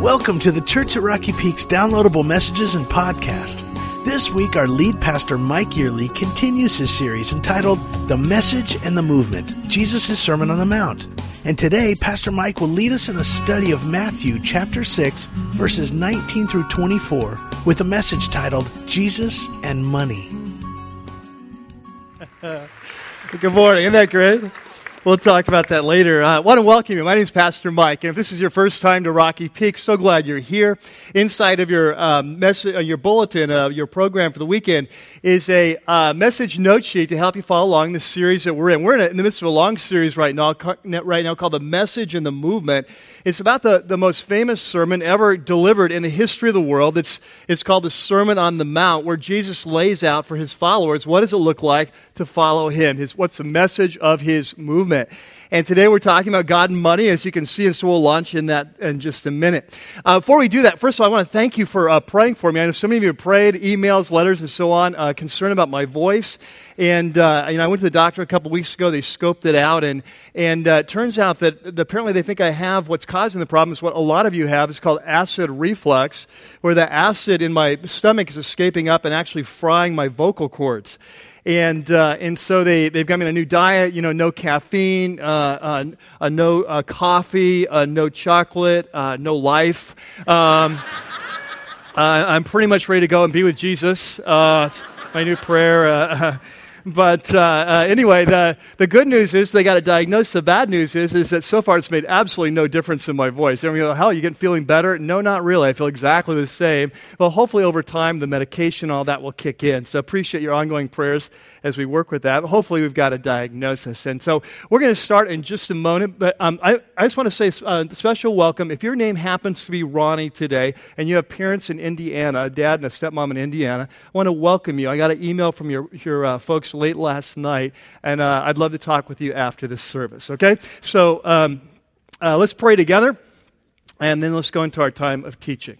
Welcome to the Church at Rocky Peaks downloadable messages and podcast. This week, our lead pastor, Mike Yearley, continues his series entitled The Message and the Movement Jesus' Sermon on the Mount. And today, Pastor Mike will lead us in a study of Matthew chapter 6, verses 19 through 24, with a message titled Jesus and Money. Good morning. Isn't that great? We'll talk about that later. Uh, I want to welcome you. My name is Pastor Mike, and if this is your first time to Rocky Peak, so glad you're here. Inside of your um, message, uh, your bulletin, uh, your program for the weekend is a uh, message note sheet to help you follow along the series that we're in. We're in, a, in the midst of a long series right now, right now called "The Message and the Movement." It's about the, the most famous sermon ever delivered in the history of the world. It's, it's called the Sermon on the Mount, where Jesus lays out for his followers what does it look like to follow him? His, what's the message of his movement? And today we're talking about God and money, as you can see, and so we'll launch in that in just a minute. Uh, before we do that, first of all, I want to thank you for uh, praying for me. I know so many of you have prayed, emails, letters, and so on, uh, concerned about my voice. And uh, you know, I went to the doctor a couple weeks ago. They scoped it out, and and uh, it turns out that apparently they think I have what's causing the problem is what a lot of you have. It's called acid reflux, where the acid in my stomach is escaping up and actually frying my vocal cords. And, uh, and so they, they've got me on a new diet, you know, no caffeine, uh, uh, no uh, coffee, uh, no chocolate, uh, no life. Um, I'm pretty much ready to go and be with Jesus. my new prayer. But uh, uh, anyway, the, the good news is they got a diagnosis. The bad news is, is that so far it's made absolutely no difference in my voice. I mean, how, you getting feeling better? No, not really. I feel exactly the same. Well, hopefully over time, the medication, all that will kick in. So appreciate your ongoing prayers as we work with that. Hopefully we've got a diagnosis. And so we're going to start in just a moment. But um, I, I just want to say a uh, special welcome. If your name happens to be Ronnie today and you have parents in Indiana, a dad and a stepmom in Indiana, I want to welcome you. I got an email from your, your uh, folks late last night, and uh, I'd love to talk with you after this service, okay? So um, uh, let's pray together, and then let's go into our time of teaching.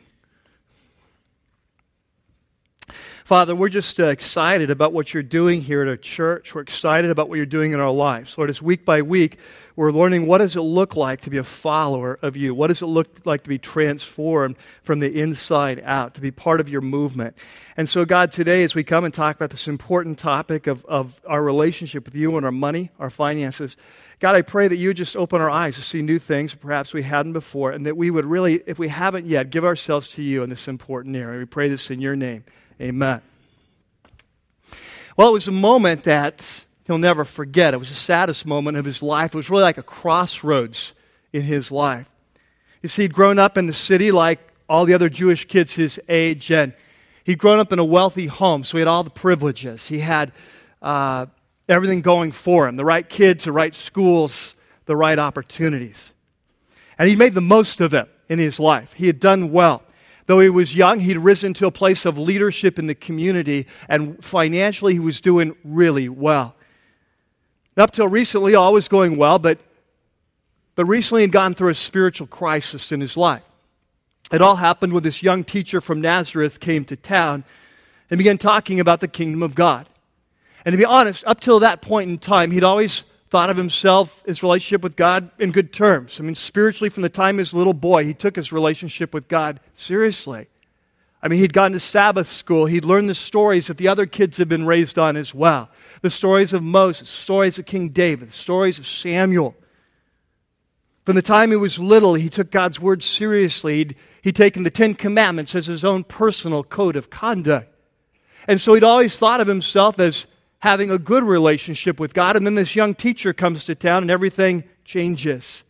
Father, we're just uh, excited about what you're doing here at our church. We're excited about what you're doing in our lives. Lord, as week by week, we're learning what does it look like to be a follower of you? What does it look like to be transformed from the inside out, to be part of your movement? And so, God, today, as we come and talk about this important topic of, of our relationship with you and our money, our finances, God, I pray that you just open our eyes to see new things perhaps we hadn't before, and that we would really, if we haven't yet, give ourselves to you in this important area. We pray this in your name. Amen. Well, it was a moment that he'll never forget. It was the saddest moment of his life. It was really like a crossroads in his life. You see, he'd grown up in the city like all the other Jewish kids his age, and he'd grown up in a wealthy home, so he had all the privileges. He had uh, everything going for him the right kids, the right schools, the right opportunities. And he made the most of them in his life. He had done well. Though he was young, he'd risen to a place of leadership in the community, and financially, he was doing really well. Up till recently, all was going well, but, but recently he'd gone through a spiritual crisis in his life. It all happened when this young teacher from Nazareth came to town and began talking about the kingdom of God. And to be honest, up till that point in time, he'd always thought of himself, his relationship with God, in good terms. I mean, spiritually, from the time he was a little boy, he took his relationship with God seriously. I mean, he'd gone to Sabbath school. He'd learned the stories that the other kids had been raised on as well the stories of Moses, stories of King David, the stories of Samuel. From the time he was little, he took God's word seriously. He'd, he'd taken the Ten Commandments as his own personal code of conduct. And so he'd always thought of himself as having a good relationship with God. And then this young teacher comes to town and everything changes.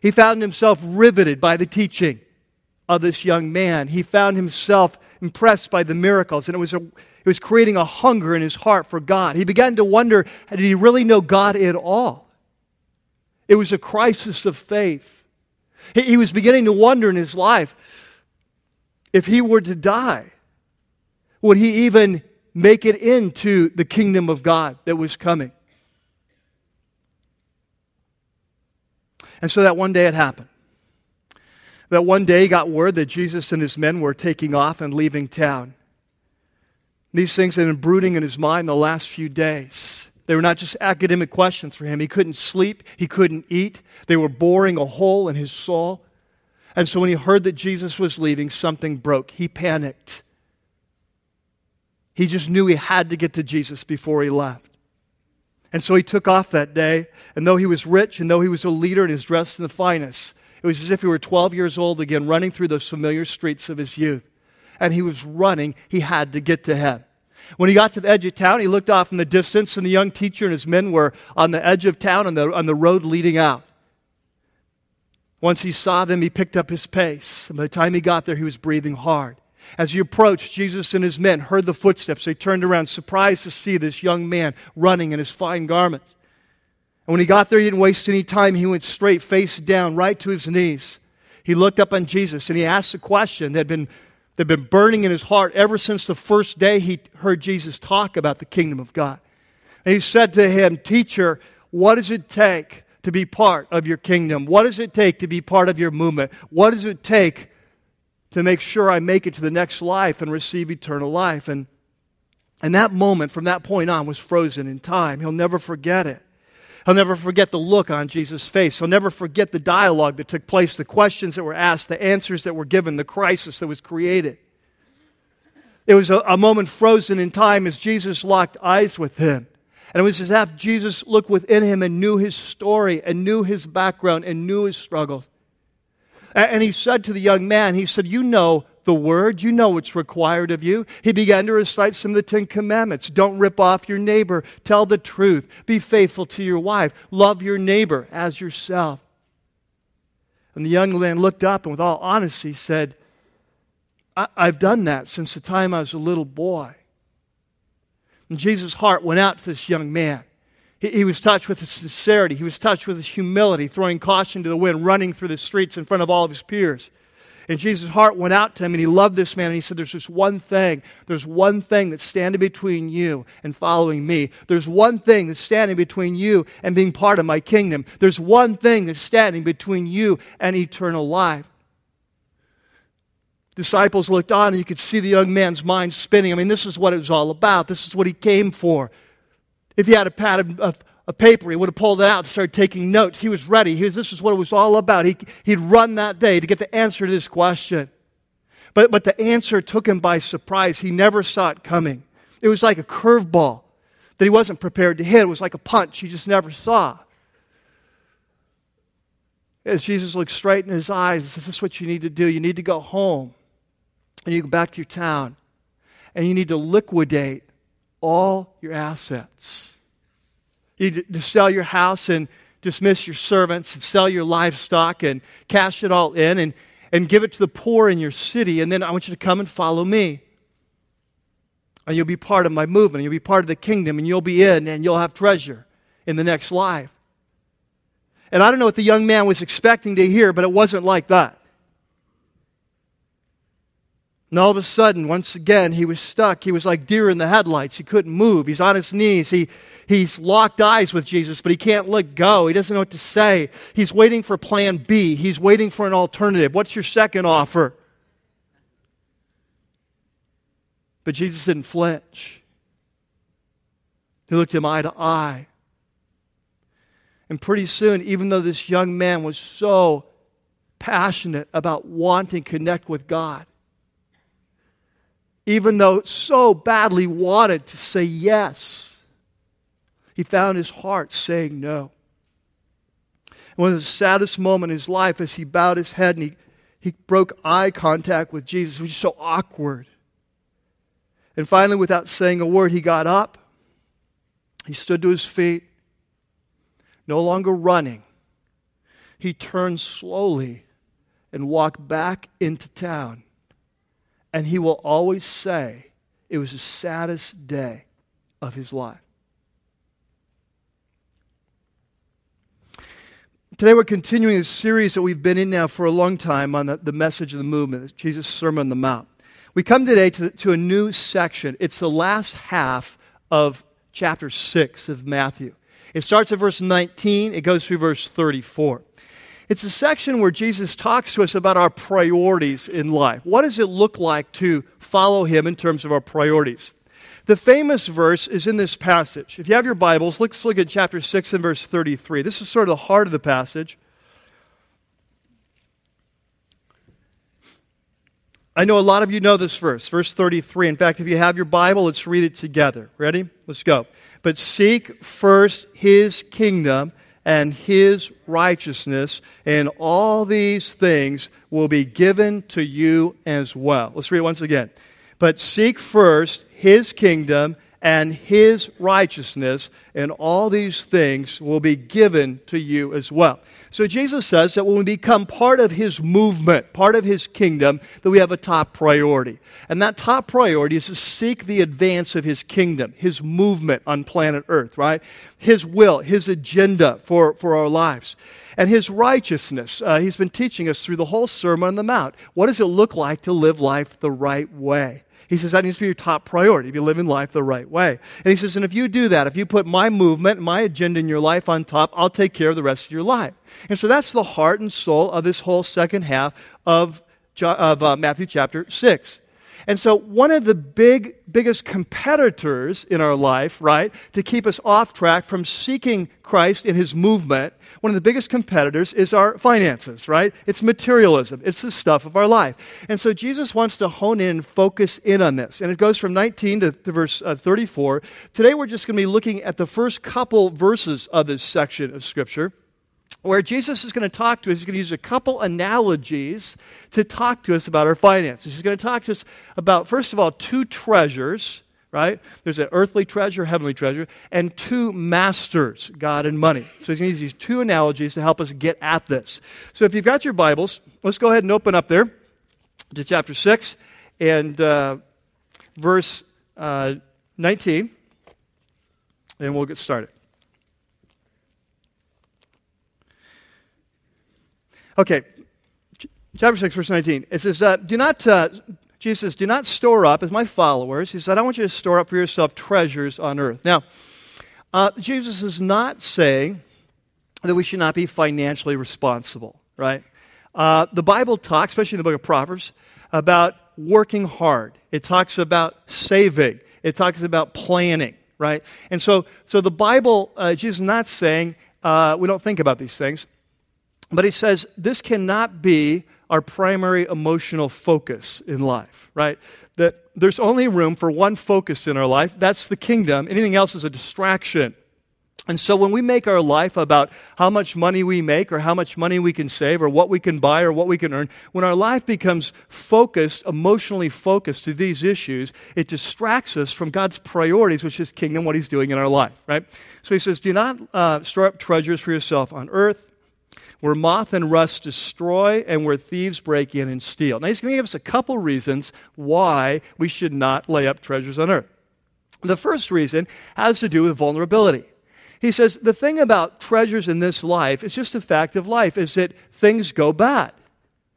He found himself riveted by the teaching of this young man. He found himself impressed by the miracles, and it was, a, it was creating a hunger in his heart for God. He began to wonder did he really know God at all? It was a crisis of faith. He, he was beginning to wonder in his life if he were to die, would he even make it into the kingdom of God that was coming. And so that one day it happened. That one day got word that Jesus and his men were taking off and leaving town. These things had been brooding in his mind the last few days. They were not just academic questions for him. He couldn't sleep, he couldn't eat. They were boring a hole in his soul. And so when he heard that Jesus was leaving, something broke. He panicked. He just knew he had to get to Jesus before he left. And so he took off that day, and though he was rich and though he was a leader and he was dressed in the finest, it was as if he were 12 years old again, running through those familiar streets of his youth. And he was running, he had to get to him. When he got to the edge of town, he looked off in the distance, and the young teacher and his men were on the edge of town on the, on the road leading out. Once he saw them, he picked up his pace. And by the time he got there, he was breathing hard. As he approached, Jesus and his men heard the footsteps. They turned around, surprised to see this young man running in his fine garments. And when he got there, he didn't waste any time. He went straight, face down, right to his knees. He looked up on Jesus and he asked a question that had been, that had been burning in his heart ever since the first day he heard Jesus talk about the kingdom of God. And he said to him, Teacher, what does it take to be part of your kingdom? What does it take to be part of your movement? What does it take to make sure I make it to the next life and receive eternal life? And, and that moment, from that point on, was frozen in time. He'll never forget it. He'll never forget the look on Jesus' face. He'll never forget the dialogue that took place, the questions that were asked, the answers that were given, the crisis that was created. It was a, a moment frozen in time as Jesus locked eyes with him. And it was as if Jesus looked within him and knew his story and knew his background and knew his struggles. And he said to the young man, He said, You know the word. You know what's required of you. He began to recite some of the Ten Commandments. Don't rip off your neighbor. Tell the truth. Be faithful to your wife. Love your neighbor as yourself. And the young man looked up and, with all honesty, said, I- have done that since the time I was a little boy. And Jesus' heart went out to this young man. He, was touched with his sincerity, he was touched with his humility, throwing caution to the wind, running through the streets in front of all of his peers. And Jesus' heart went out to him and he loved this man. And he said, There's just one thing. There's one thing that's standing between you and following me. There's one thing that's standing between you and being part of my kingdom. There's one thing that's standing between you and eternal life. Disciples looked on and you could see the young man's mind spinning. I mean, this is what it was all about. This is what he came for. If he had a pad of, of a paper. He would have pulled it out and started taking notes. He was ready. He was, this is what it was all about. He, he'd run that day to get the answer to this question. But, but the answer took him by surprise. He never saw it coming. It was like a curveball that he wasn't prepared to hit. It was like a punch he just never saw. As Jesus looked straight in his eyes, this is what you need to do. You need to go home and you go back to your town and you need to liquidate all your assets you need to sell your house and dismiss your servants and sell your livestock and cash it all in and, and give it to the poor in your city. And then I want you to come and follow me. And you'll be part of my movement. You'll be part of the kingdom and you'll be in and you'll have treasure in the next life. And I don't know what the young man was expecting to hear, but it wasn't like that. And all of a sudden, once again, he was stuck. He was like deer in the headlights. He couldn't move. He's on his knees. He, he's locked eyes with Jesus, but he can't let go. He doesn't know what to say. He's waiting for plan B. He's waiting for an alternative. What's your second offer? But Jesus didn't flinch. He looked him eye to eye. And pretty soon, even though this young man was so passionate about wanting to connect with God, even though so badly wanted to say yes, he found his heart saying no. One of the saddest moments in his life as he bowed his head and he, he broke eye contact with Jesus, which was so awkward. And finally, without saying a word, he got up. He stood to his feet, no longer running. He turned slowly and walked back into town and he will always say it was the saddest day of his life. Today, we're continuing this series that we've been in now for a long time on the, the message of the movement, Jesus' Sermon on the Mount. We come today to, to a new section. It's the last half of chapter 6 of Matthew. It starts at verse 19, it goes through verse 34. It's a section where Jesus talks to us about our priorities in life. What does it look like to follow him in terms of our priorities? The famous verse is in this passage. If you have your Bibles, let's look at chapter 6 and verse 33. This is sort of the heart of the passage. I know a lot of you know this verse, verse 33. In fact, if you have your Bible, let's read it together. Ready? Let's go. But seek first his kingdom and his righteousness, and all these things will be given to you as well. Let's read it once again. But seek first his kingdom and his righteousness, and all these things will be given to you as well. So Jesus says that when we become part of his movement, part of his kingdom, that we have a top priority. And that top priority is to seek the advance of his kingdom, his movement on planet Earth, right? His will, his agenda for, for our lives. And his righteousness. Uh, he's been teaching us through the whole Sermon on the Mount. What does it look like to live life the right way? He says that needs to be your top priority you live in life the right way. And he says, and if you do that, if you put my movement, my agenda in your life on top, I'll take care of the rest of your life. And so that's the heart and soul of this whole second half of, of uh, Matthew chapter 6. And so, one of the big, biggest competitors in our life, right, to keep us off track from seeking Christ in his movement, one of the biggest competitors is our finances, right? It's materialism, it's the stuff of our life. And so, Jesus wants to hone in focus in on this. And it goes from 19 to, to verse uh, 34. Today, we're just going to be looking at the first couple verses of this section of Scripture where Jesus is going to talk to us. He's going to use a couple analogies to talk to us about our finances. He's going to talk to us about, first of all, two treasures, right? There's an earthly treasure, heavenly treasure, and two masters, God and money. So he's going to use these two analogies to help us get at this. So if you've got your Bibles, let's go ahead and open up there to chapter 6 and uh, verse uh, 19, and we'll get started. Okay, chapter 6, verse 19. It says, uh, Do not, uh, Jesus says, do not store up as my followers. He said, I want you to store up for yourself treasures on earth. Now, uh, Jesus is not saying that we should not be financially responsible, right? Uh, the Bible talks, especially in the book of Proverbs, about working hard. It talks about saving. It talks about planning, right? And so, so the Bible, uh, Jesus is not saying uh, we don't think about these things. But he says this cannot be our primary emotional focus in life, right? That there's only room for one focus in our life. That's the kingdom. Anything else is a distraction. And so when we make our life about how much money we make or how much money we can save or what we can buy or what we can earn, when our life becomes focused, emotionally focused to these issues, it distracts us from God's priorities, which is kingdom, what he's doing in our life, right? So he says, do not uh, store up treasures for yourself on earth where moth and rust destroy and where thieves break in and steal. Now, he's going to give us a couple reasons why we should not lay up treasures on earth. The first reason has to do with vulnerability. He says the thing about treasures in this life is just a fact of life is that things go bad.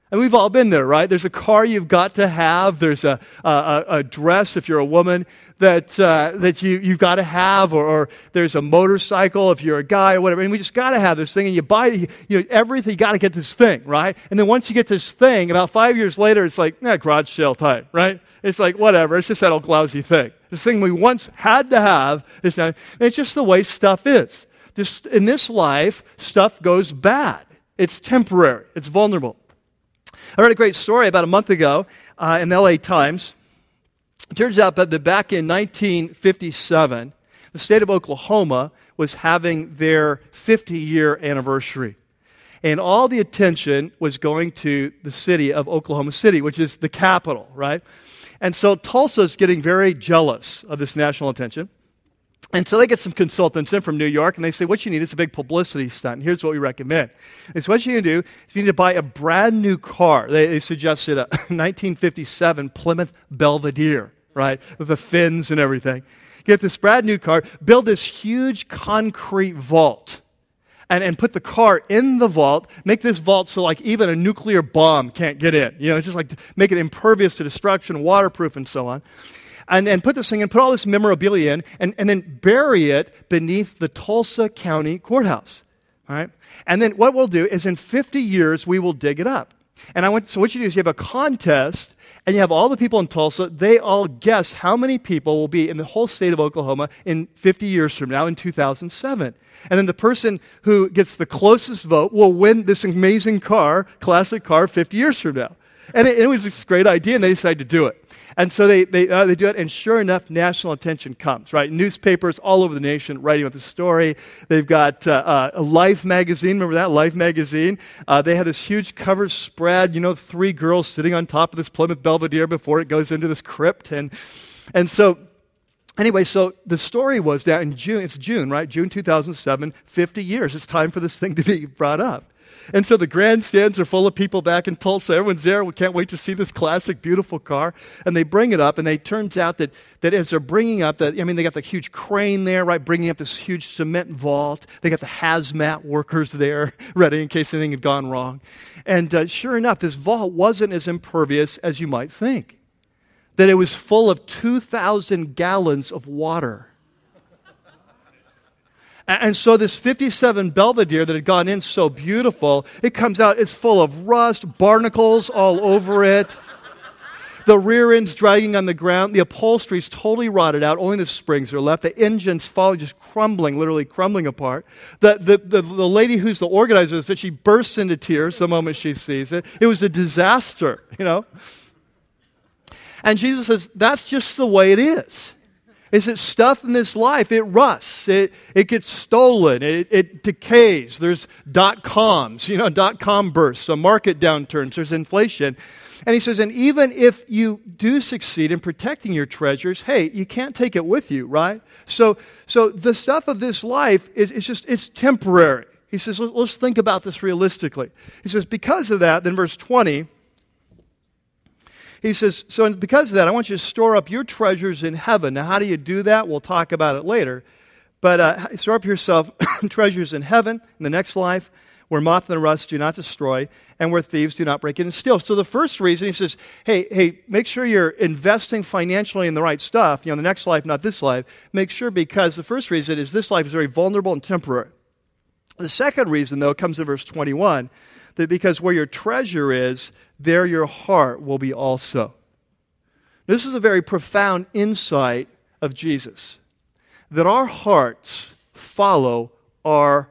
And we've all been there, right? There's a car you've got to have. There's a, a, a dress, if you're a woman, that, uh, that you, you've got to have. Or, or, there's a motorcycle if you're a guy or whatever. And we just got to have this thing. And you buy you know, everything. You got to get this thing, right? And then once you get this thing, about five years later, it's like, eh, garage sale type, right? It's like, whatever. It's just that old lousy thing. This thing we once had to have. It's, not, it's just the way stuff is. This, in this life, stuff goes bad. It's temporary. It's vulnerable. I read a great story about a month ago uh, in the LA Times. It turns out that back in 1957, the state of Oklahoma was having their 50 year anniversary. And all the attention was going to the city of Oklahoma City, which is the capital, right? And so Tulsa is getting very jealous of this national attention. And so they get some consultants in from New York and they say, What you need is a big publicity stunt. Here's what we recommend. It's what you can do is you need to buy a brand new car. They, they suggested a 1957 Plymouth Belvedere, right? With the fins and everything. Get this brand new car, build this huge concrete vault. And, and put the car in the vault, make this vault so like even a nuclear bomb can't get in. You know, it's just like make it impervious to destruction, waterproof, and so on and, and put this thing and put all this memorabilia in and, and then bury it beneath the Tulsa County Courthouse. All right? And then what we'll do is in 50 years, we will dig it up. And I want, so what you do is you have a contest, and you have all the people in Tulsa. They all guess how many people will be in the whole state of Oklahoma in 50 years from now, in 2007. And then the person who gets the closest vote will win this amazing car, classic car, 50 years from now. And it, it was this great idea, and they decided to do it. And so they, they, uh, they do it, and sure enough, national attention comes, right? Newspapers all over the nation writing about the story. They've got uh, uh, Life magazine, remember that? Life magazine. Uh, they had this huge cover spread, you know, three girls sitting on top of this Plymouth Belvedere before it goes into this crypt. And, and so, anyway, so the story was that in June, it's June, right? June 2007, 50 years. It's time for this thing to be brought up. And so the grandstands are full of people back in Tulsa. Everyone's there. We can't wait to see this classic, beautiful car. And they bring it up, and it turns out that, that as they're bringing up that, I mean, they got the huge crane there, right, bringing up this huge cement vault. They got the hazmat workers there, ready in case anything had gone wrong. And uh, sure enough, this vault wasn't as impervious as you might think. That it was full of 2,000 gallons of water. And so this 57 Belvedere that had gone in so beautiful, it comes out, it's full of rust, barnacles all over it. The rear end's dragging on the ground. The upholstery's totally rotted out. Only the springs are left. The engine's falling, just crumbling, literally crumbling apart. The, the, the, the lady who's the organizer this, she bursts into tears the moment she sees it. It was a disaster, you know? And Jesus says, that's just the way it is is that stuff in this life, it rusts, it, it gets stolen, it, it decays. There's dot coms, you know, dot com bursts, some market downturns, there's inflation. And he says, and even if you do succeed in protecting your treasures, hey, you can't take it with you, right? So, so the stuff of this life is, is just, it's temporary. He says, let's think about this realistically. He says, because of that, then verse 20, he says, So because of that, I want you to store up your treasures in heaven. Now, how do you do that? We'll talk about it later. But uh, store up yourself treasures in heaven, in the next life, where moth and rust do not destroy, and where thieves do not break in and steal. So the first reason he says, hey, hey, make sure you're investing financially in the right stuff, you know, the next life, not this life. Make sure because the first reason is this life is very vulnerable and temporary. The second reason, though, comes in verse 21, that because where your treasure is, there your heart will be also. This is a very profound insight of Jesus that our hearts follow our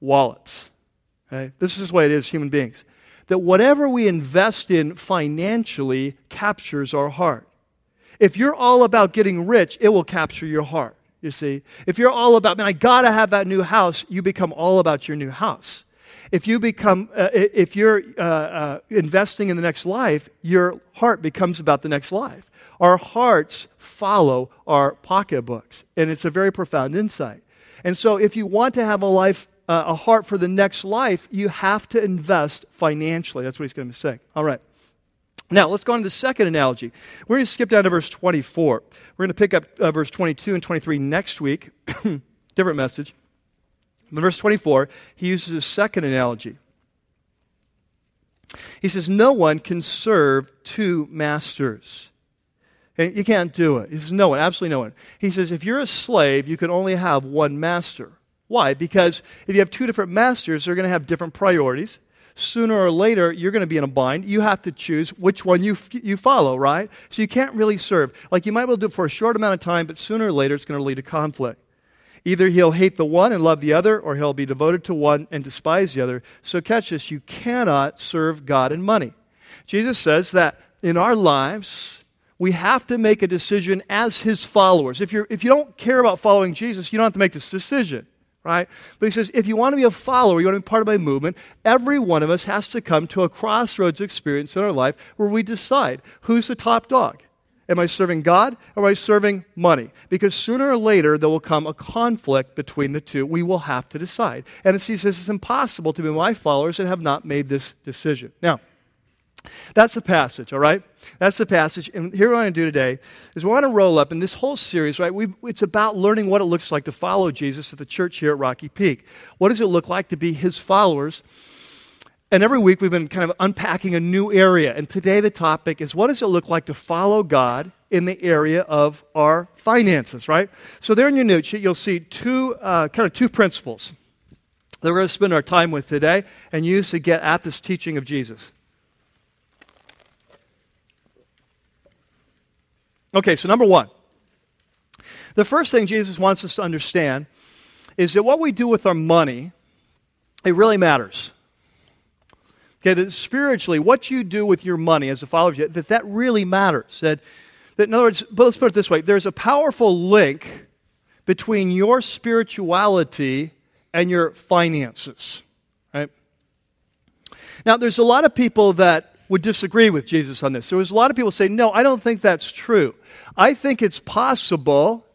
wallets. Okay? This is the way it is, human beings. That whatever we invest in financially captures our heart. If you're all about getting rich, it will capture your heart, you see. If you're all about, man, I gotta have that new house, you become all about your new house. If you become, uh, if you're uh, uh, investing in the next life, your heart becomes about the next life. Our hearts follow our pocketbooks, and it's a very profound insight. And so, if you want to have a life, uh, a heart for the next life, you have to invest financially. That's what he's going to say. All right. Now, let's go on to the second analogy. We're going to skip down to verse 24. We're going to pick up uh, verse 22 and 23 next week. Different message. In verse 24, he uses a second analogy. He says, No one can serve two masters. And you can't do it. He says, No one, absolutely no one. He says, If you're a slave, you can only have one master. Why? Because if you have two different masters, they're going to have different priorities. Sooner or later, you're going to be in a bind. You have to choose which one you, you follow, right? So you can't really serve. Like you might be able to do it for a short amount of time, but sooner or later, it's going to lead to conflict. Either he'll hate the one and love the other, or he'll be devoted to one and despise the other. So, catch this you cannot serve God and money. Jesus says that in our lives, we have to make a decision as his followers. If, you're, if you don't care about following Jesus, you don't have to make this decision, right? But he says, if you want to be a follower, you want to be part of my movement, every one of us has to come to a crossroads experience in our life where we decide who's the top dog. Am I serving God or am I serving money? Because sooner or later there will come a conflict between the two. We will have to decide. And he says it's impossible to be my followers and have not made this decision. Now, that's the passage, all right? That's the passage. And here what I want to do today is we want to roll up in this whole series, right? we it's about learning what it looks like to follow Jesus at the church here at Rocky Peak. What does it look like to be his followers? And every week we've been kind of unpacking a new area. And today the topic is what does it look like to follow God in the area of our finances, right? So there in your note sheet, you'll see two, uh, kind of two principles that we're going to spend our time with today and use to get at this teaching of Jesus. Okay, so number one. The first thing Jesus wants us to understand is that what we do with our money, it really matters. Okay, that spiritually, what you do with your money as a follower of Jesus, that that really matters. That, that in other words, but let's put it this way: there's a powerful link between your spirituality and your finances. Right? Now, there's a lot of people that would disagree with Jesus on this. There was a lot of people say, no, I don't think that's true. I think it's possible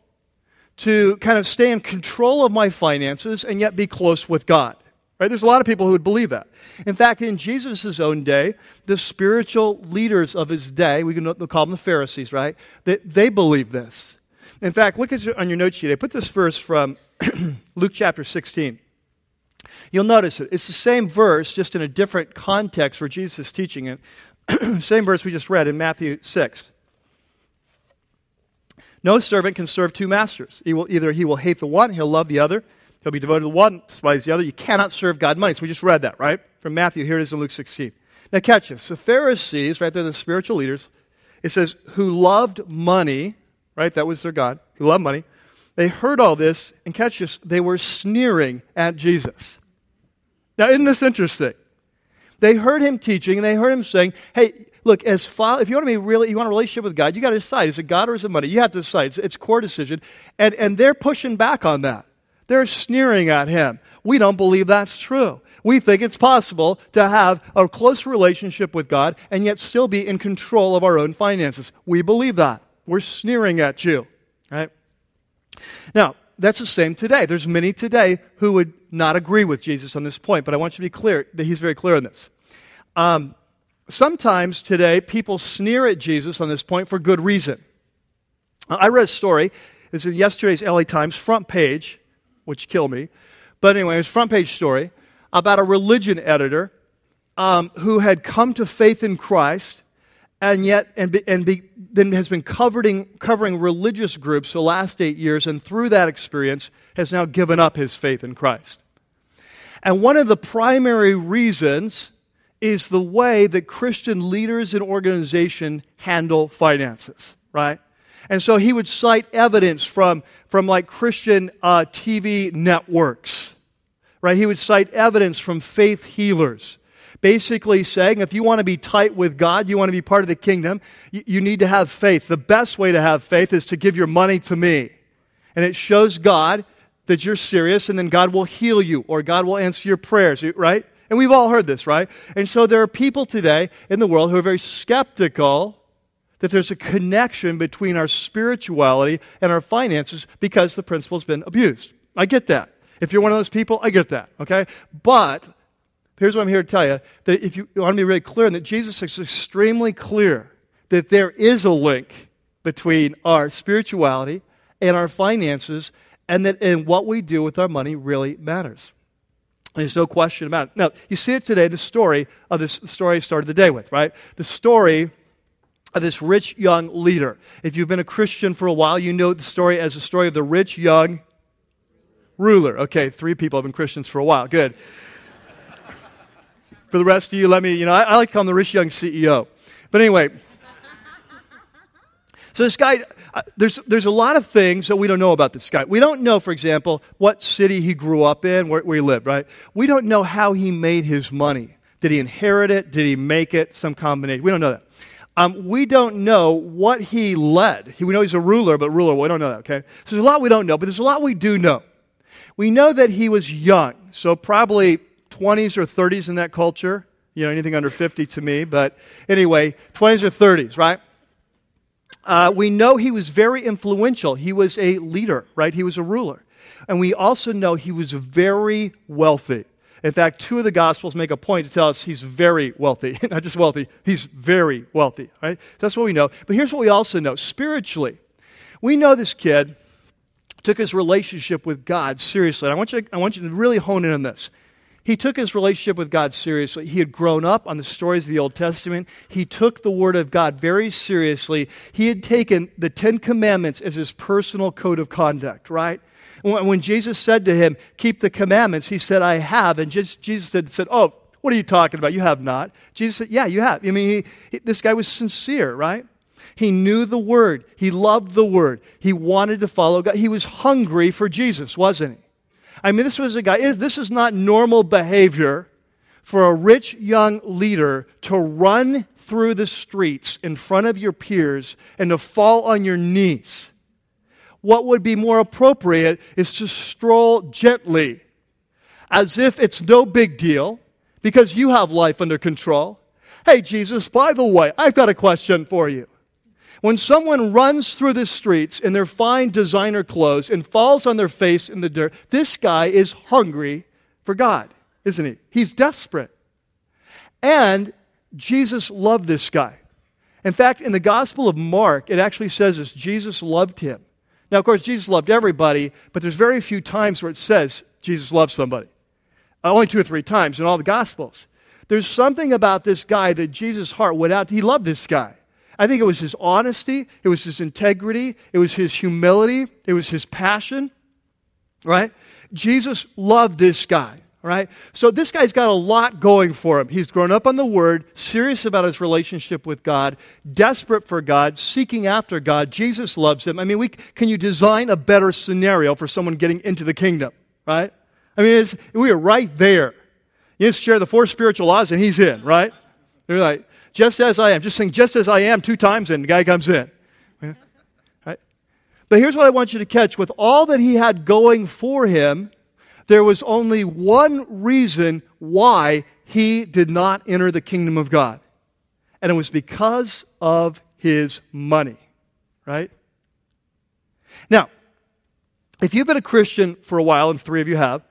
to kind of stay in control of my finances and yet be close with God. Right? There's a lot of people who would believe that. In fact, in Jesus' own day, the spiritual leaders of his day, we can call them the Pharisees, right? They, they believe this. In fact, look at your, on your note sheet. I put this verse from Luke chapter 16. You'll notice it. It's the same verse, just in a different context where Jesus is teaching it. same verse we just read in Matthew 6. No servant can serve two masters. He will, either he will hate the one, he'll love the other He'll be devoted to one, despise the other. You cannot serve God money. So we just read that, right? From Matthew. Here it is in Luke 16. Now catch this. The Pharisees, right there, the spiritual leaders, it says, who loved money, right? That was their God, who loved money. They heard all this, and catch this, they were sneering at Jesus. Now, isn't this interesting? They heard him teaching, and they heard him saying, hey, look, as fo- if you want to be really, you want a relationship with God, you got to decide: is it God or is it money? You have to decide. It's, it's core decision, and and they're pushing back on that. They're sneering at him. We don't believe that's true. We think it's possible to have a close relationship with God and yet still be in control of our own finances. We believe that. We're sneering at you. Right? Now, that's the same today. There's many today who would not agree with Jesus on this point, but I want you to be clear that he's very clear on this. Um, sometimes today, people sneer at Jesus on this point for good reason. I read a story. It's in yesterday's LA Times front page which kill me. But anyway, it was front page story about a religion editor um, who had come to faith in Christ and yet and, be, and be, then has been covering, covering religious groups the last eight years and through that experience has now given up his faith in Christ. And one of the primary reasons is the way that Christian leaders and organizations handle finances, right? And so he would cite evidence from, from like Christian uh, TV networks, right? He would cite evidence from faith healers, basically saying if you want to be tight with God, you want to be part of the kingdom, you, you need to have faith. The best way to have faith is to give your money to me. And it shows God that you're serious, and then God will heal you or God will answer your prayers, right? And we've all heard this, right? And so there are people today in the world who are very skeptical that there's a connection between our spirituality and our finances because the principle's been abused. I get that. If you're one of those people, I get that, okay? But here's what I'm here to tell you that if you want to be really clear, and that Jesus is extremely clear that there is a link between our spirituality and our finances, and that and what we do with our money really matters. There's no question about it. Now, you see it today, the story of this the story I started the day with, right? The story of this rich young leader. If you've been a Christian for a while, you know the story as the story of the rich young ruler. Okay, three people have been Christians for a while. Good. for the rest of you, let me, you know, I, I like to call him the rich young CEO. But anyway, so this guy, uh, there's, there's a lot of things that we don't know about this guy. We don't know, for example, what city he grew up in, where, where he lived, right? We don't know how he made his money. Did he inherit it? Did he make it? Some combination. We don't know that. Um, we don't know what he led. We know he's a ruler, but ruler, we don't know that, okay? So there's a lot we don't know, but there's a lot we do know. We know that he was young, so probably 20s or 30s in that culture. You know, anything under 50 to me, but anyway, 20s or 30s, right? Uh, we know he was very influential. He was a leader, right? He was a ruler. And we also know he was very wealthy. In fact, two of the Gospels make a point to tell us he's very wealthy. Not just wealthy, he's very wealthy, right? That's what we know. But here's what we also know spiritually. We know this kid took his relationship with God seriously. I want, you, I want you to really hone in on this. He took his relationship with God seriously. He had grown up on the stories of the Old Testament. He took the Word of God very seriously. He had taken the Ten Commandments as his personal code of conduct, right? When Jesus said to him, Keep the commandments, he said, I have. And Jesus said, Oh, what are you talking about? You have not. Jesus said, Yeah, you have. I mean, he, he, this guy was sincere, right? He knew the word. He loved the word. He wanted to follow God. He was hungry for Jesus, wasn't he? I mean, this was a guy, this is not normal behavior for a rich young leader to run through the streets in front of your peers and to fall on your knees. What would be more appropriate is to stroll gently, as if it's no big deal, because you have life under control. Hey, Jesus, by the way, I've got a question for you. When someone runs through the streets in their fine designer clothes and falls on their face in the dirt, this guy is hungry for God, isn't he? He's desperate. And Jesus loved this guy. In fact, in the Gospel of Mark, it actually says this Jesus loved him. Now, of course, Jesus loved everybody, but there's very few times where it says Jesus loves somebody. Uh, only two or three times in all the Gospels. There's something about this guy that Jesus' heart went out. to. He loved this guy. I think it was his honesty, it was his integrity, it was his humility, it was his passion, right? Jesus loved this guy, right? So this guy's got a lot going for him. He's grown up on the Word, serious about his relationship with God, desperate for God, seeking after God. Jesus loves him. I mean, we, can you design a better scenario for someone getting into the kingdom, right? I mean, we are right there. You just share the four spiritual laws and he's in, right? They're like, just as I am. Just sing just as I am two times and the guy comes in. But here's what I want you to catch. With all that he had going for him, there was only one reason why he did not enter the kingdom of God. And it was because of his money. Right? Now, if you've been a Christian for a while, and three of you have,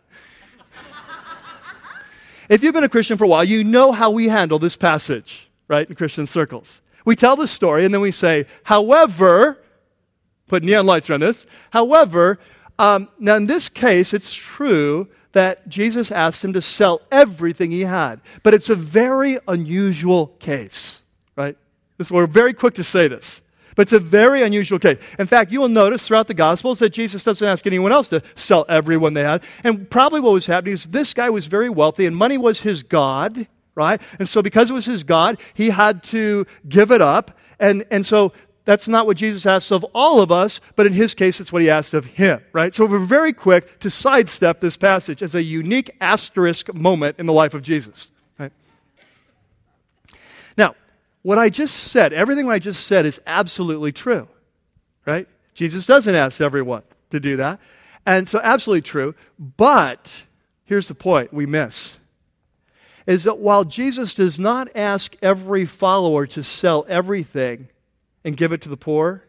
if you've been a Christian for a while, you know how we handle this passage, right, in Christian circles. We tell the story and then we say, however, put neon lights around this, however, um, now in this case, it's true that Jesus asked him to sell everything he had, but it's a very unusual case, right? This, we're very quick to say this. But it's a very unusual case. In fact, you will notice throughout the Gospels that Jesus doesn't ask anyone else to sell everyone they had. And probably what was happening is this guy was very wealthy and money was his God, right? And so because it was his God, he had to give it up. And, and so that's not what Jesus asks of all of us, but in his case, it's what he asked of him, right? So we're very quick to sidestep this passage as a unique asterisk moment in the life of Jesus. Right? Now, what I just said, everything I just said is absolutely true, right? Jesus doesn't ask everyone to do that. And so, absolutely true. But here's the point we miss is that while Jesus does not ask every follower to sell everything and give it to the poor,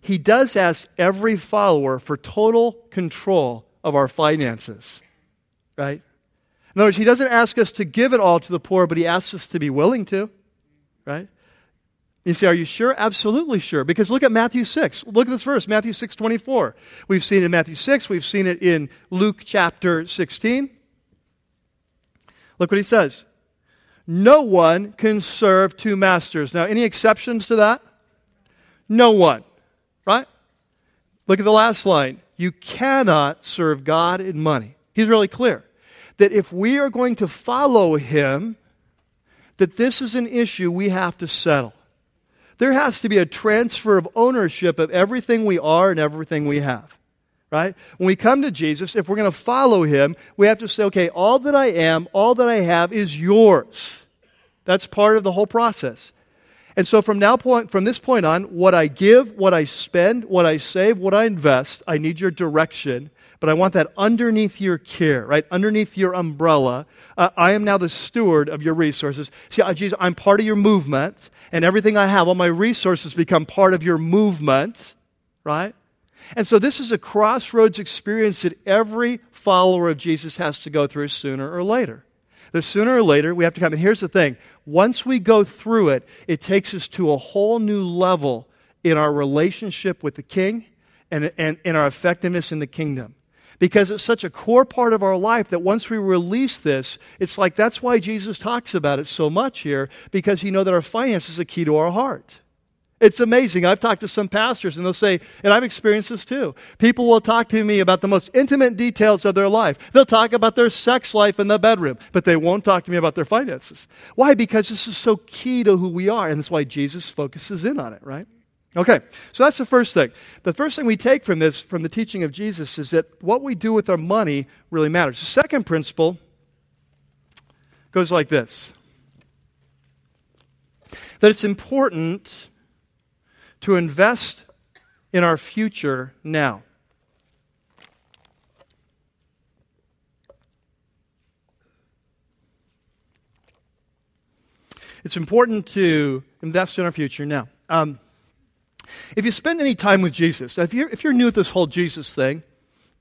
he does ask every follower for total control of our finances, right? In other words, he doesn't ask us to give it all to the poor, but he asks us to be willing to right? You say, are you sure? Absolutely sure. Because look at Matthew 6. Look at this verse, Matthew 6 24. We've seen it in Matthew 6, we've seen it in Luke chapter 16. Look what he says. No one can serve two masters. Now, any exceptions to that? No one, right? Look at the last line. You cannot serve God and money. He's really clear that if we are going to follow him, that this is an issue we have to settle. There has to be a transfer of ownership of everything we are and everything we have. Right? When we come to Jesus, if we're going to follow him, we have to say, okay, all that I am, all that I have is yours. That's part of the whole process. And so from now point, from this point on, what I give, what I spend, what I save, what I invest, I need your direction but I want that underneath your care, right? Underneath your umbrella. Uh, I am now the steward of your resources. See, Jesus, I'm part of your movement, and everything I have, all my resources become part of your movement, right? And so this is a crossroads experience that every follower of Jesus has to go through sooner or later. The sooner or later we have to come. And here's the thing once we go through it, it takes us to a whole new level in our relationship with the King and, and in our effectiveness in the kingdom because it's such a core part of our life that once we release this, it's like that's why Jesus talks about it so much here, because he knows that our finances is a key to our heart. It's amazing. I've talked to some pastors, and they'll say, and I've experienced this too. People will talk to me about the most intimate details of their life. They'll talk about their sex life in the bedroom, but they won't talk to me about their finances. Why? Because this is so key to who we are, and that's why Jesus focuses in on it, right? Okay, so that's the first thing. The first thing we take from this, from the teaching of Jesus, is that what we do with our money really matters. The second principle goes like this that it's important to invest in our future now. It's important to invest in our future now. Um, if you spend any time with Jesus, if you're, if you're new at this whole Jesus thing,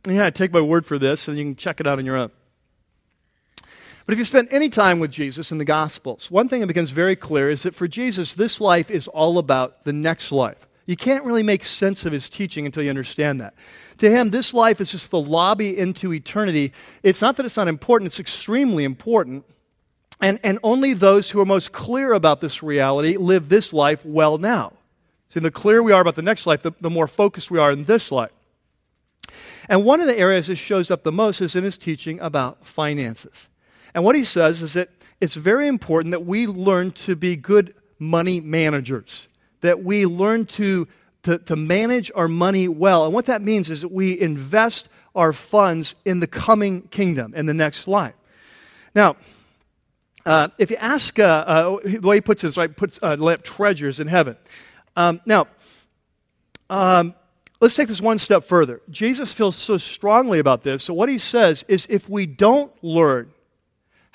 yeah, take my word for this, and you can check it out on your own. But if you spend any time with Jesus in the Gospels, one thing that becomes very clear is that for Jesus, this life is all about the next life. You can't really make sense of his teaching until you understand that. To him, this life is just the lobby into eternity. It's not that it's not important, it's extremely important. And, and only those who are most clear about this reality live this life well now. See, the clearer we are about the next life, the, the more focused we are in this life. And one of the areas that shows up the most is in his teaching about finances. And what he says is that it's very important that we learn to be good money managers, that we learn to, to, to manage our money well. And what that means is that we invest our funds in the coming kingdom, in the next life. Now, uh, if you ask, uh, uh, the way he puts it is right, puts uh, treasures in heaven. Um, now, um, let's take this one step further. Jesus feels so strongly about this. So, what he says is if we don't learn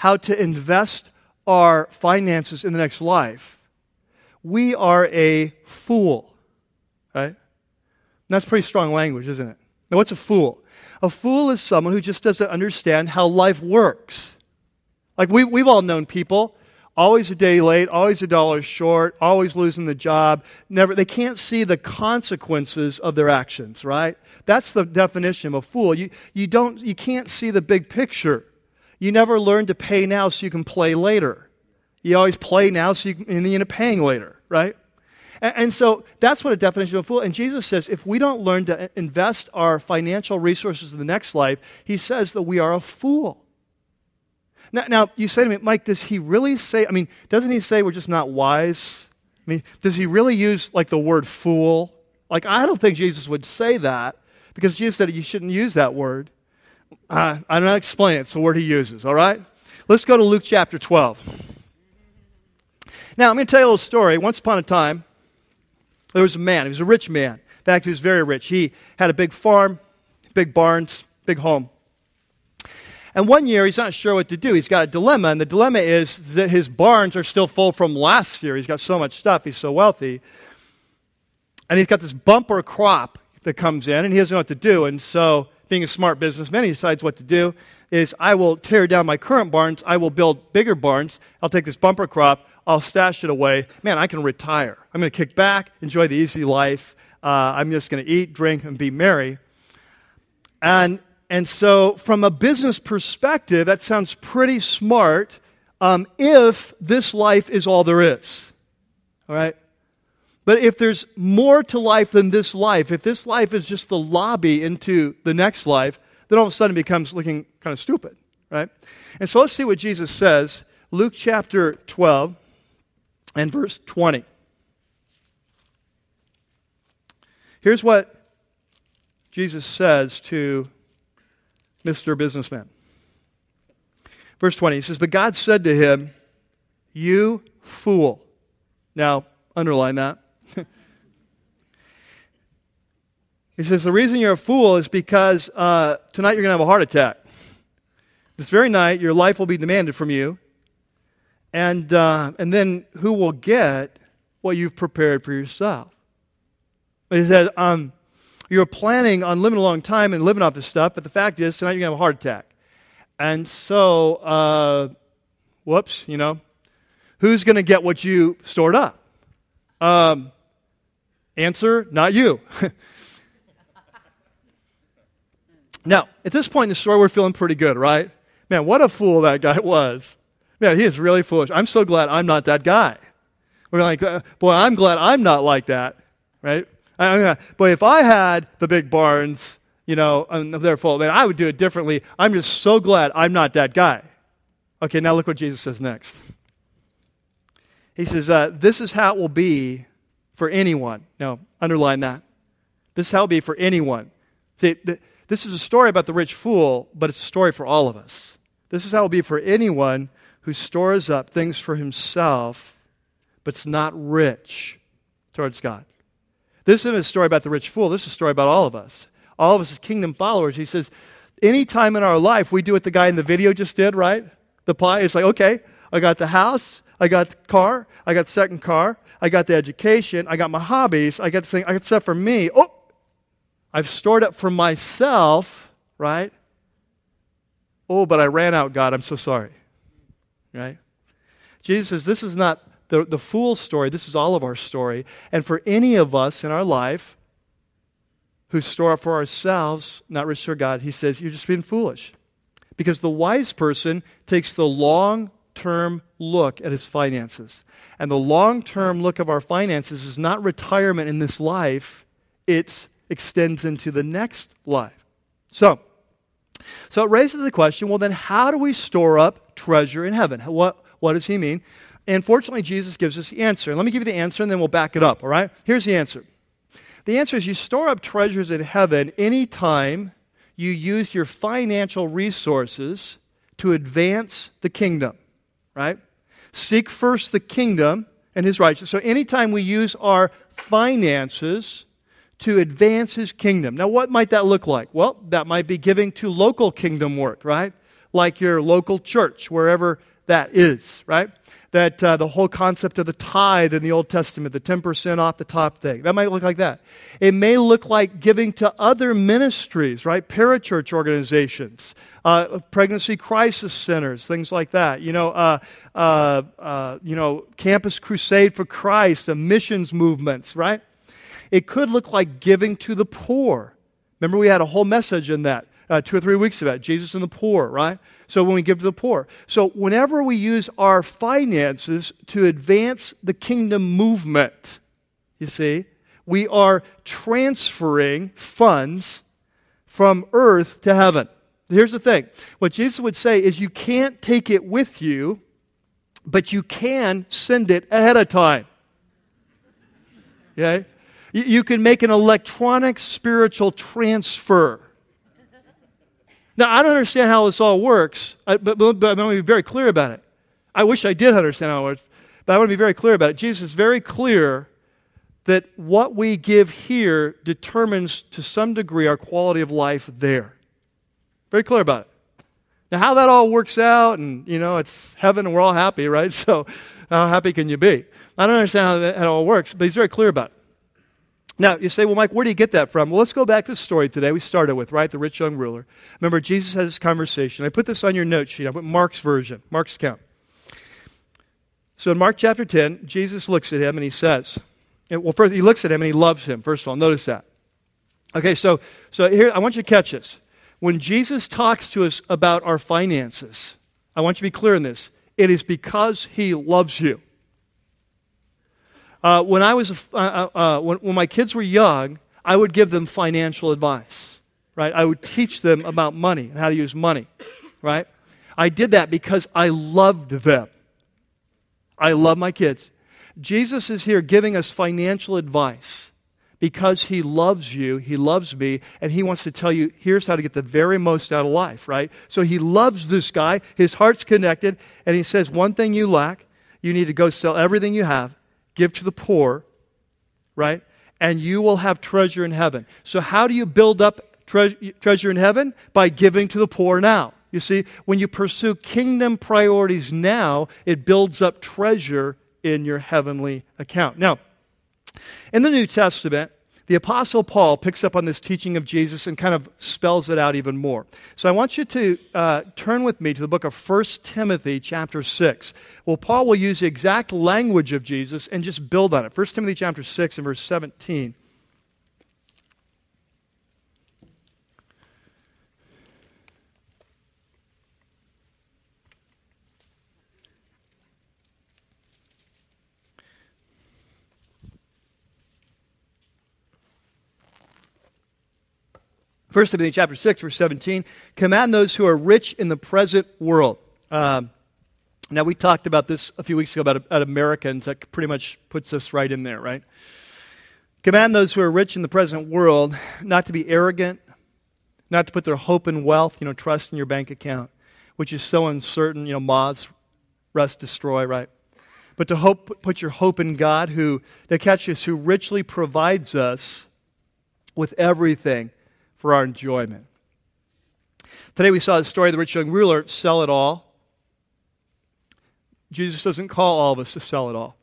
how to invest our finances in the next life, we are a fool. Right? And that's pretty strong language, isn't it? Now, what's a fool? A fool is someone who just doesn't understand how life works. Like we, we've all known people, always a day late, always a dollar short, always losing the job. Never, they can't see the consequences of their actions, right? That's the definition of a fool. You, you, don't, you can't see the big picture. You never learn to pay now so you can play later. You always play now so you can, end up paying later, right? And, and so that's what a definition of a fool. And Jesus says if we don't learn to uh, invest our financial resources in the next life, he says that we are a fool. Now, now, you say to me, Mike, does he really say, I mean, doesn't he say we're just not wise? I mean, does he really use like the word fool? Like, I don't think Jesus would say that because Jesus said you shouldn't use that word. Uh, I'm not explaining it. It's the word he uses, all right? Let's go to Luke chapter 12. Now, I'm going to tell you a little story. Once upon a time, there was a man. He was a rich man. In fact, he was very rich. He had a big farm, big barns, big home. And one year, he's not sure what to do. He's got a dilemma, and the dilemma is that his barns are still full from last year. He's got so much stuff, he's so wealthy. And he's got this bumper crop that comes in, and he doesn't know what to do. And so, being a smart businessman, he decides what to do is I will tear down my current barns, I will build bigger barns, I'll take this bumper crop, I'll stash it away. Man, I can retire. I'm going to kick back, enjoy the easy life. Uh, I'm just going to eat, drink, and be merry. And and so, from a business perspective, that sounds pretty smart um, if this life is all there is. All right? But if there's more to life than this life, if this life is just the lobby into the next life, then all of a sudden it becomes looking kind of stupid, right? And so let's see what Jesus says. Luke chapter 12 and verse 20. Here's what Jesus says to Mr. Businessman. Verse 20, he says, But God said to him, You fool. Now, underline that. He says, The reason you're a fool is because uh, tonight you're going to have a heart attack. This very night, your life will be demanded from you. And, uh, and then who will get what you've prepared for yourself? He said, um, you're planning on living a long time and living off this stuff, but the fact is, tonight you're going to have a heart attack. And so, uh, whoops, you know, who's going to get what you stored up? Um, answer, not you. now, at this point in the story, we're feeling pretty good, right? Man, what a fool that guy was. Man, he is really foolish. I'm so glad I'm not that guy. We're like, uh, boy, I'm glad I'm not like that, right? But if I had the big barns, you know, and they're full, man, I would do it differently. I'm just so glad I'm not that guy. Okay, now look what Jesus says next. He says, uh, This is how it will be for anyone. Now, underline that. This is how it will be for anyone. See, this is a story about the rich fool, but it's a story for all of us. This is how it will be for anyone who stores up things for himself, but's not rich towards God. This isn't a story about the rich fool. This is a story about all of us. All of us as kingdom followers. He says, anytime in our life we do what the guy in the video just did, right? The pie, it's like, okay, I got the house, I got the car, I got the second car, I got the education, I got my hobbies, I got the thing, I got stuff for me. Oh, I've stored up for myself, right? Oh, but I ran out, God, I'm so sorry. Right? Jesus says this is not the, the fool's story, this is all of our story. And for any of us in our life who store up for ourselves, not rich for God, he says, you're just being foolish. Because the wise person takes the long term look at his finances. And the long term look of our finances is not retirement in this life, it extends into the next life. So, so it raises the question well, then, how do we store up treasure in heaven? What, what does he mean? And fortunately, Jesus gives us the answer. let me give you the answer and then we'll back it up, all right? Here's the answer. The answer is you store up treasures in heaven anytime you use your financial resources to advance the kingdom, right? Seek first the kingdom and his righteousness. So anytime we use our finances to advance his kingdom. Now, what might that look like? Well, that might be giving to local kingdom work, right? Like your local church, wherever that is, right? That uh, the whole concept of the tithe in the Old Testament, the 10% off the top thing, that might look like that. It may look like giving to other ministries, right? Parachurch organizations, uh, pregnancy crisis centers, things like that. You know, uh, uh, uh you know, Campus Crusade for Christ, the missions movements, right? It could look like giving to the poor. Remember, we had a whole message in that uh, two or three weeks about Jesus and the poor, right? So when we give to the poor. So whenever we use our finances to advance the kingdom movement, you see, we are transferring funds from earth to heaven. Here's the thing what Jesus would say is you can't take it with you, but you can send it ahead of time. Okay? You can make an electronic spiritual transfer. Now, I don't understand how this all works, but, I'm going to be very clear about it. I wish I did understand how it works, but I want to be very clear about it. Jesus is very clear that what we give here determines to some degree our quality of life there. Very clear about it. Now, how that all works out, and you know, it's heaven and we're all happy, right? So, how happy can you be? I don't understand how that how it all works, but he's very clear about it. Now, you say, well, Mike, where do you get that from? Well, let's go back to the story today we started with, right? The rich young ruler. Remember, Jesus has this conversation. I put this on your note sheet. I put Mark's version, Mark's account. So in Mark chapter 10, Jesus looks at him and he says, well, first, he looks at him and he loves him, first of all. Notice that. Okay, so, so here, I want you to catch this. When Jesus talks to us about our finances, I want you to be clear in this. It is because he loves you. Uh, when I was, uh, uh, uh, when, when my kids were young, I would give them financial advice, right? I would teach them about money and how to use money, right? I did that because I loved them. I love my kids. Jesus is here giving us financial advice because he loves you, he loves me, and he wants to tell you here's how to get the very most out of life, right? So he loves this guy, his heart's connected, and he says, One thing you lack, you need to go sell everything you have give to the poor, right? And you will have treasure in heaven. So, how do you build up tre- treasure in heaven? By giving to the poor now. You see, when you pursue kingdom priorities now, it builds up treasure in your heavenly account. Now, in the New Testament, the Apostle Paul picks up on this teaching of Jesus and kind of spells it out even more. So I want you to uh, turn with me to the book of 1 Timothy, chapter 6. Well, Paul will use the exact language of Jesus and just build on it. 1 Timothy, chapter 6, and verse 17. 1 Timothy chapter 6, verse 17, command those who are rich in the present world. Um, now, we talked about this a few weeks ago about, about Americans. That pretty much puts us right in there, right? Command those who are rich in the present world not to be arrogant, not to put their hope in wealth, you know, trust in your bank account, which is so uncertain, you know, moths rust, destroy, right? But to hope, put your hope in God, who, to catch us, who richly provides us with everything for our enjoyment. Today we saw the story of the rich young ruler sell it all. Jesus doesn't call all of us to sell it all.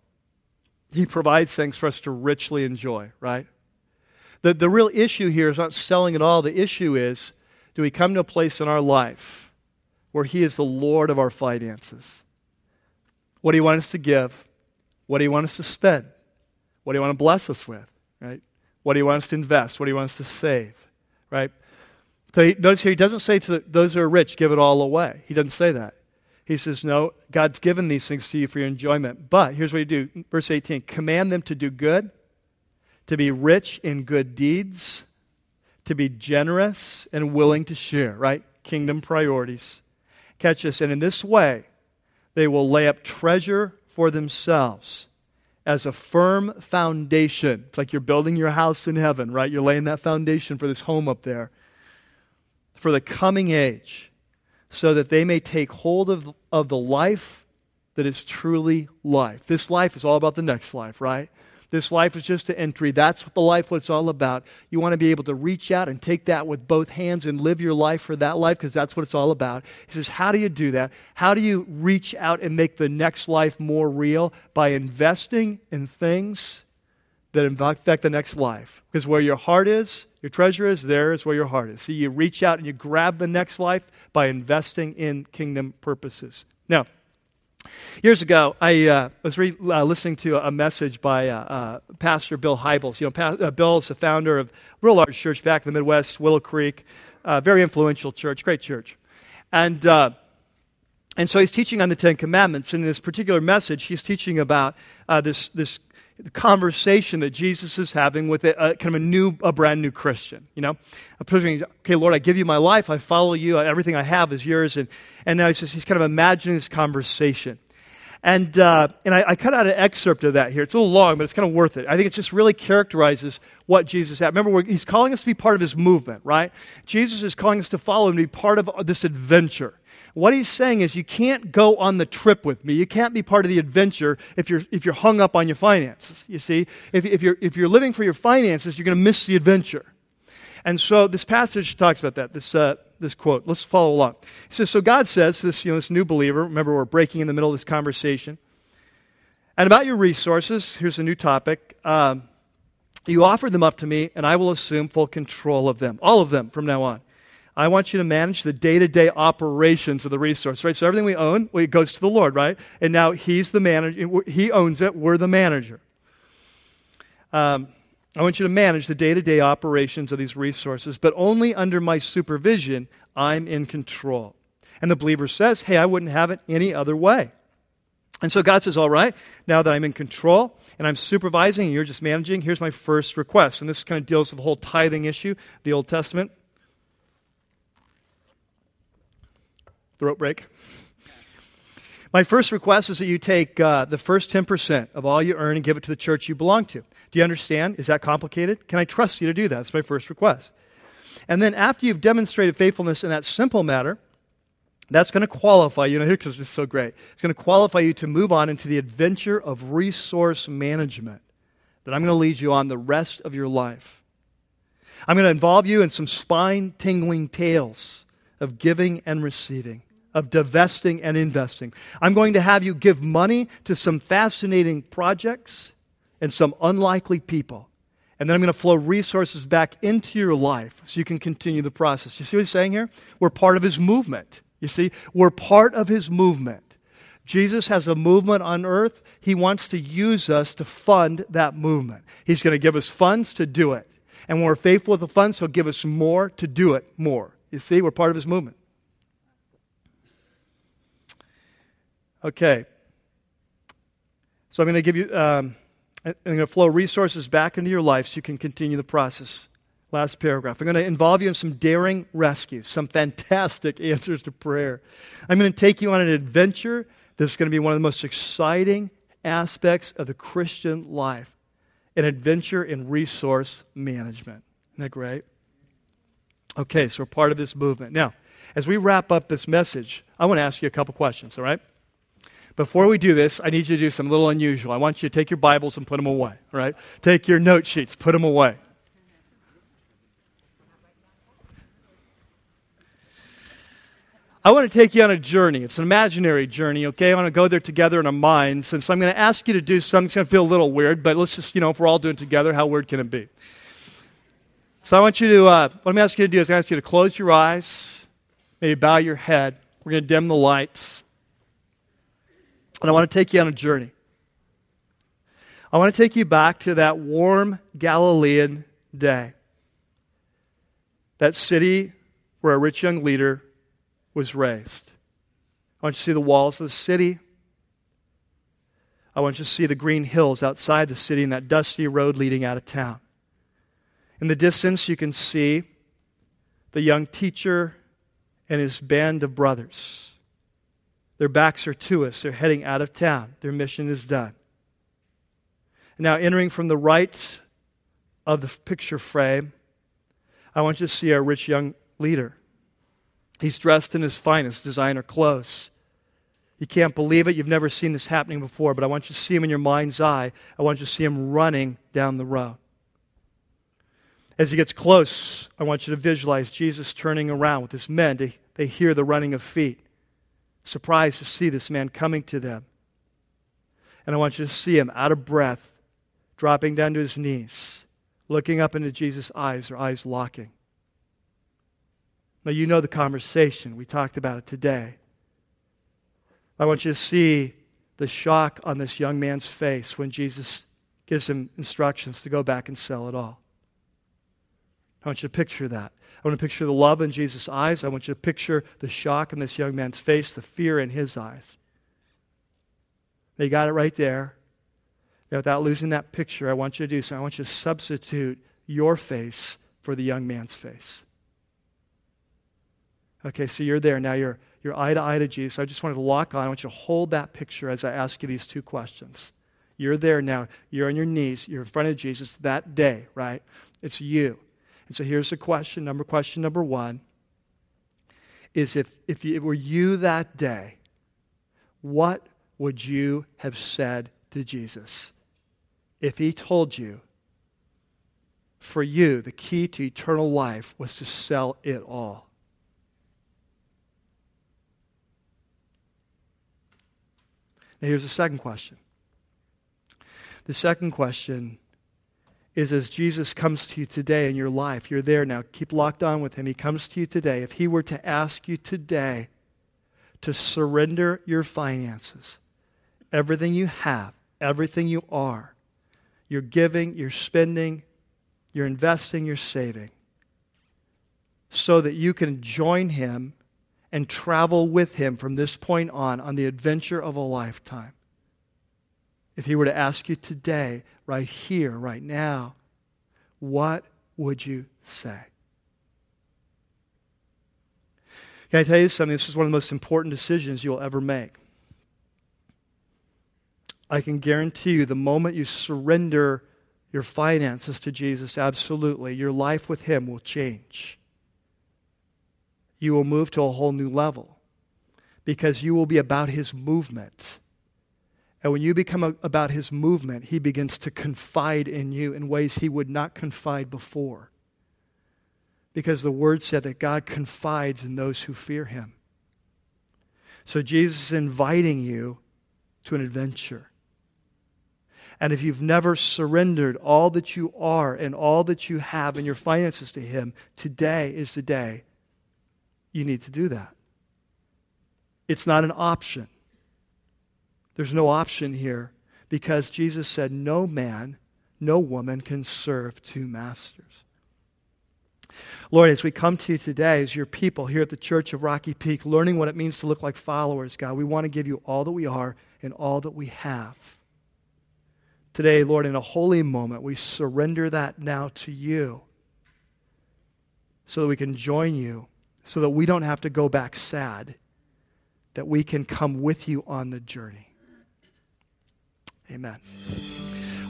He provides things for us to richly enjoy, right? The, the real issue here is not selling it all. The issue is do we come to a place in our life where He is the Lord of our finances? What do you want us to give? What do you want us to spend? What do you want to bless us with? Right? What do you want us to invest? What do you want us to save? Right? So notice here, he doesn't say to the, those who are rich, give it all away. He doesn't say that. He says, no, God's given these things to you for your enjoyment. But here's what you do. Verse 18 command them to do good, to be rich in good deeds, to be generous and willing to share, right? Kingdom priorities. Catch this. And in this way, they will lay up treasure for themselves as a firm foundation. It's like you're building your house in heaven, right? You're laying that foundation for this home up there for the coming age, so that they may take hold of, of the life that is truly life. This life is all about the next life, right? This life is just an entry. That's what the life what it's all about. You want to be able to reach out and take that with both hands and live your life for that life because that's what it's all about. He says, How do you do that? How do you reach out and make the next life more real? By investing in things that affect the next life. Because where your heart is, your treasure is, there is where your heart is. See, you reach out and you grab the next life by investing in kingdom purposes. Now, Years ago, I uh, was re- uh, listening to a message by uh, uh Pastor Bill Hybels. You know, pa- uh, Bill is the founder of a real large church back in the Midwest, Willow Creek, uh, very influential church, great church. And, and so he's teaching on the Ten Commandments. In this particular message, he's teaching about this, this conversation that Jesus is having with a, a, kind of a new, a brand new Christian. You know, okay, Lord, I give you my life, I follow you, everything I have is yours, and and now he's just he's kind of imagining this conversation. And, uh, and I, I, cut out an excerpt of that here. It's a little long, but it's kind of worth it. I think it just really characterizes what Jesus had. Remember, he's calling us to be part of his movement, right? Jesus is calling us to follow him, to be part of this adventure. What he's saying is, you can't go on the trip with me. You can't be part of the adventure if you're, if you're hung up on your finances. You see, if, if, you're, if you're living for your finances, you're going to miss the adventure. And so this passage talks about that, this, uh, this quote. Let's follow along. He says, So God says to this, you know, this new believer, remember, we're breaking in the middle of this conversation. And about your resources, here's a new topic. Um, you offer them up to me, and I will assume full control of them, all of them from now on. I want you to manage the day to day operations of the resource, right? So everything we own, well, it goes to the Lord, right? And now He's the manager. He owns it. We're the manager. Um, I want you to manage the day to day operations of these resources, but only under my supervision, I'm in control. And the believer says, Hey, I wouldn't have it any other way. And so God says, All right, now that I'm in control and I'm supervising and you're just managing, here's my first request. And this kind of deals with the whole tithing issue, the Old Testament. Throat break. My first request is that you take uh, the first 10% of all you earn and give it to the church you belong to. Do you understand? Is that complicated? Can I trust you to do that? That's my first request. And then after you've demonstrated faithfulness in that simple matter, that's going to qualify you. Know, here because it's so great. It's going to qualify you to move on into the adventure of resource management that I'm going to lead you on the rest of your life. I'm going to involve you in some spine tingling tales of giving and receiving of divesting and investing. I'm going to have you give money to some fascinating projects and some unlikely people. And then I'm going to flow resources back into your life so you can continue the process. You see what he's saying here? We're part of his movement. You see, we're part of his movement. Jesus has a movement on earth. He wants to use us to fund that movement. He's going to give us funds to do it. And when we're faithful with the funds, he'll give us more to do it more. You see, we're part of his movement. Okay. So I'm going to give you, um, I'm going to flow resources back into your life so you can continue the process. Last paragraph. I'm going to involve you in some daring rescues, some fantastic answers to prayer. I'm going to take you on an adventure that's going to be one of the most exciting aspects of the Christian life an adventure in resource management. Isn't that great? Okay, so we're part of this movement. Now, as we wrap up this message, I want to ask you a couple questions, all right? Before we do this, I need you to do something a little unusual. I want you to take your Bibles and put them away, right? Take your note sheets, put them away. I want to take you on a journey. It's an imaginary journey, okay? I want to go there together in our minds. And so I'm going to ask you to do something. It's going to feel a little weird, but let's just, you know, if we're all doing together, how weird can it be? So I want you to, uh, what I'm asking you to do is I ask you to close your eyes, maybe bow your head. We're going to dim the lights. And I want to take you on a journey. I want to take you back to that warm Galilean day. That city where a rich young leader was raised. I want you to see the walls of the city. I want you to see the green hills outside the city and that dusty road leading out of town. In the distance, you can see the young teacher and his band of brothers. Their backs are to us. They're heading out of town. Their mission is done. Now, entering from the right of the picture frame, I want you to see our rich young leader. He's dressed in his finest designer clothes. You can't believe it. You've never seen this happening before, but I want you to see him in your mind's eye. I want you to see him running down the road. As he gets close, I want you to visualize Jesus turning around with his men. They, they hear the running of feet surprised to see this man coming to them. And I want you to see him out of breath, dropping down to his knees, looking up into Jesus' eyes, their eyes locking. Now, you know the conversation. We talked about it today. I want you to see the shock on this young man's face when Jesus gives him instructions to go back and sell it all. I want you to picture that. I want to picture the love in Jesus' eyes. I want you to picture the shock in this young man's face, the fear in his eyes. They got it right there. Now, without losing that picture, I want you to do something. I want you to substitute your face for the young man's face. Okay, so you're there. Now you're, you're eye to eye to Jesus. I just wanted to lock on. I want you to hold that picture as I ask you these two questions. You're there now. You're on your knees. You're in front of Jesus that day, right? It's you. And so here's the question number question number one is if, if it were you that day, what would you have said to Jesus if he told you for you the key to eternal life was to sell it all? Now, here's the second question. The second question is as Jesus comes to you today in your life, you're there now, keep locked on with him. He comes to you today. If he were to ask you today to surrender your finances, everything you have, everything you are, you're giving, you're spending, you're investing, you're saving, so that you can join him and travel with him from this point on on the adventure of a lifetime. If he were to ask you today, right here, right now, what would you say? Can I tell you something? This is one of the most important decisions you'll ever make. I can guarantee you the moment you surrender your finances to Jesus, absolutely, your life with Him will change. You will move to a whole new level because you will be about His movement and when you become a, about his movement, he begins to confide in you in ways he would not confide before. Because the word said that God confides in those who fear him. So Jesus is inviting you to an adventure. And if you've never surrendered all that you are and all that you have and your finances to Him, today is the day you need to do that. It's not an option. There's no option here because Jesus said, No man, no woman can serve two masters. Lord, as we come to you today as your people here at the Church of Rocky Peak, learning what it means to look like followers, God, we want to give you all that we are and all that we have. Today, Lord, in a holy moment, we surrender that now to you so that we can join you, so that we don't have to go back sad, that we can come with you on the journey. Amen.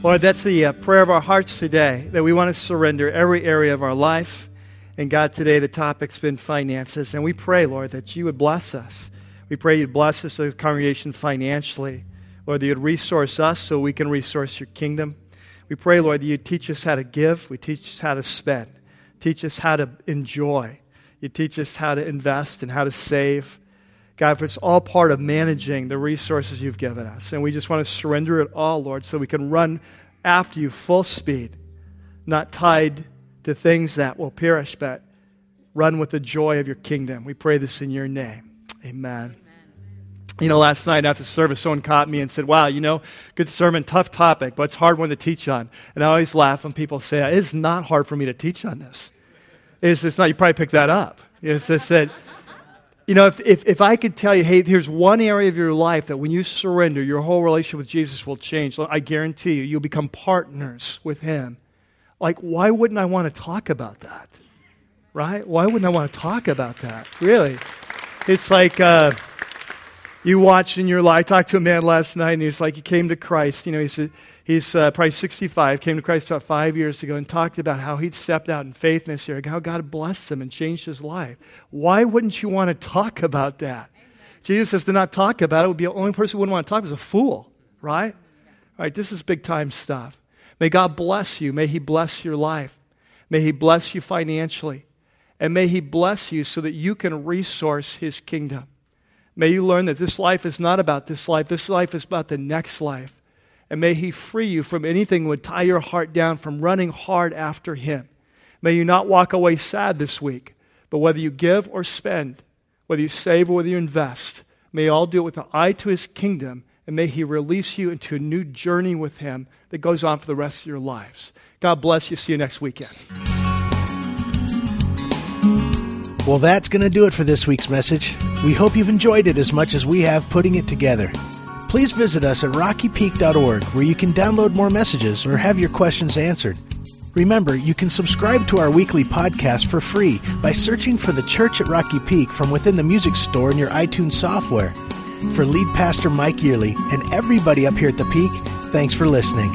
Lord, that's the uh, prayer of our hearts today, that we want to surrender every area of our life. And God, today the topic's been finances. And we pray, Lord, that you would bless us We pray you'd bless us as a congregation financially. Lord, that you'd resource us so we can resource your kingdom. We pray, Lord, that you'd teach us how to give. We teach us how to spend. Teach us how to enjoy. You teach us how to invest and how to save. God, for it's all part of managing the resources you've given us. And we just want to surrender it all, Lord, so we can run after you full speed, not tied to things that will perish, but run with the joy of your kingdom. We pray this in your name. Amen. You know, last night after service, someone caught me and said, Wow, you know, good sermon, tough topic, but it's hard one to teach on. And I always laugh when people say, It's not hard for me to teach on this. It's just not, you probably picked that up. It's just that you know, if, if, if I could tell you, hey, here's one area of your life that when you surrender, your whole relationship with Jesus will change, I guarantee you, you'll become partners with Him. Like, why wouldn't I want to talk about that? Right? Why wouldn't I want to talk about that? Really? It's like uh, you watch in your life. I talked to a man last night, and he's like, he came to Christ. You know, he said, He's uh, probably 65, came to Christ about five years ago and talked about how he'd stepped out in faith in this area, how God blessed him and changed his life. Why wouldn't you want to talk about that? Jesus says to not talk about it would be the only person who wouldn't want to talk is a fool, right? All right, this is big time stuff. May God bless you. May He bless your life. May He bless you financially. And may He bless you so that you can resource His kingdom. May you learn that this life is not about this life, this life is about the next life. And may He free you from anything that would tie your heart down from running hard after Him. May you not walk away sad this week, but whether you give or spend, whether you save or whether you invest, may you all do it with an eye to His kingdom, and may He release you into a new journey with Him that goes on for the rest of your lives. God bless you. See you next weekend. Well, that's going to do it for this week's message. We hope you've enjoyed it as much as we have putting it together please visit us at rockypeak.org where you can download more messages or have your questions answered. Remember, you can subscribe to our weekly podcast for free by searching for the Church at Rocky Peak from within the music store in your iTunes software. For lead pastor Mike Yearley and everybody up here at the Peak, thanks for listening.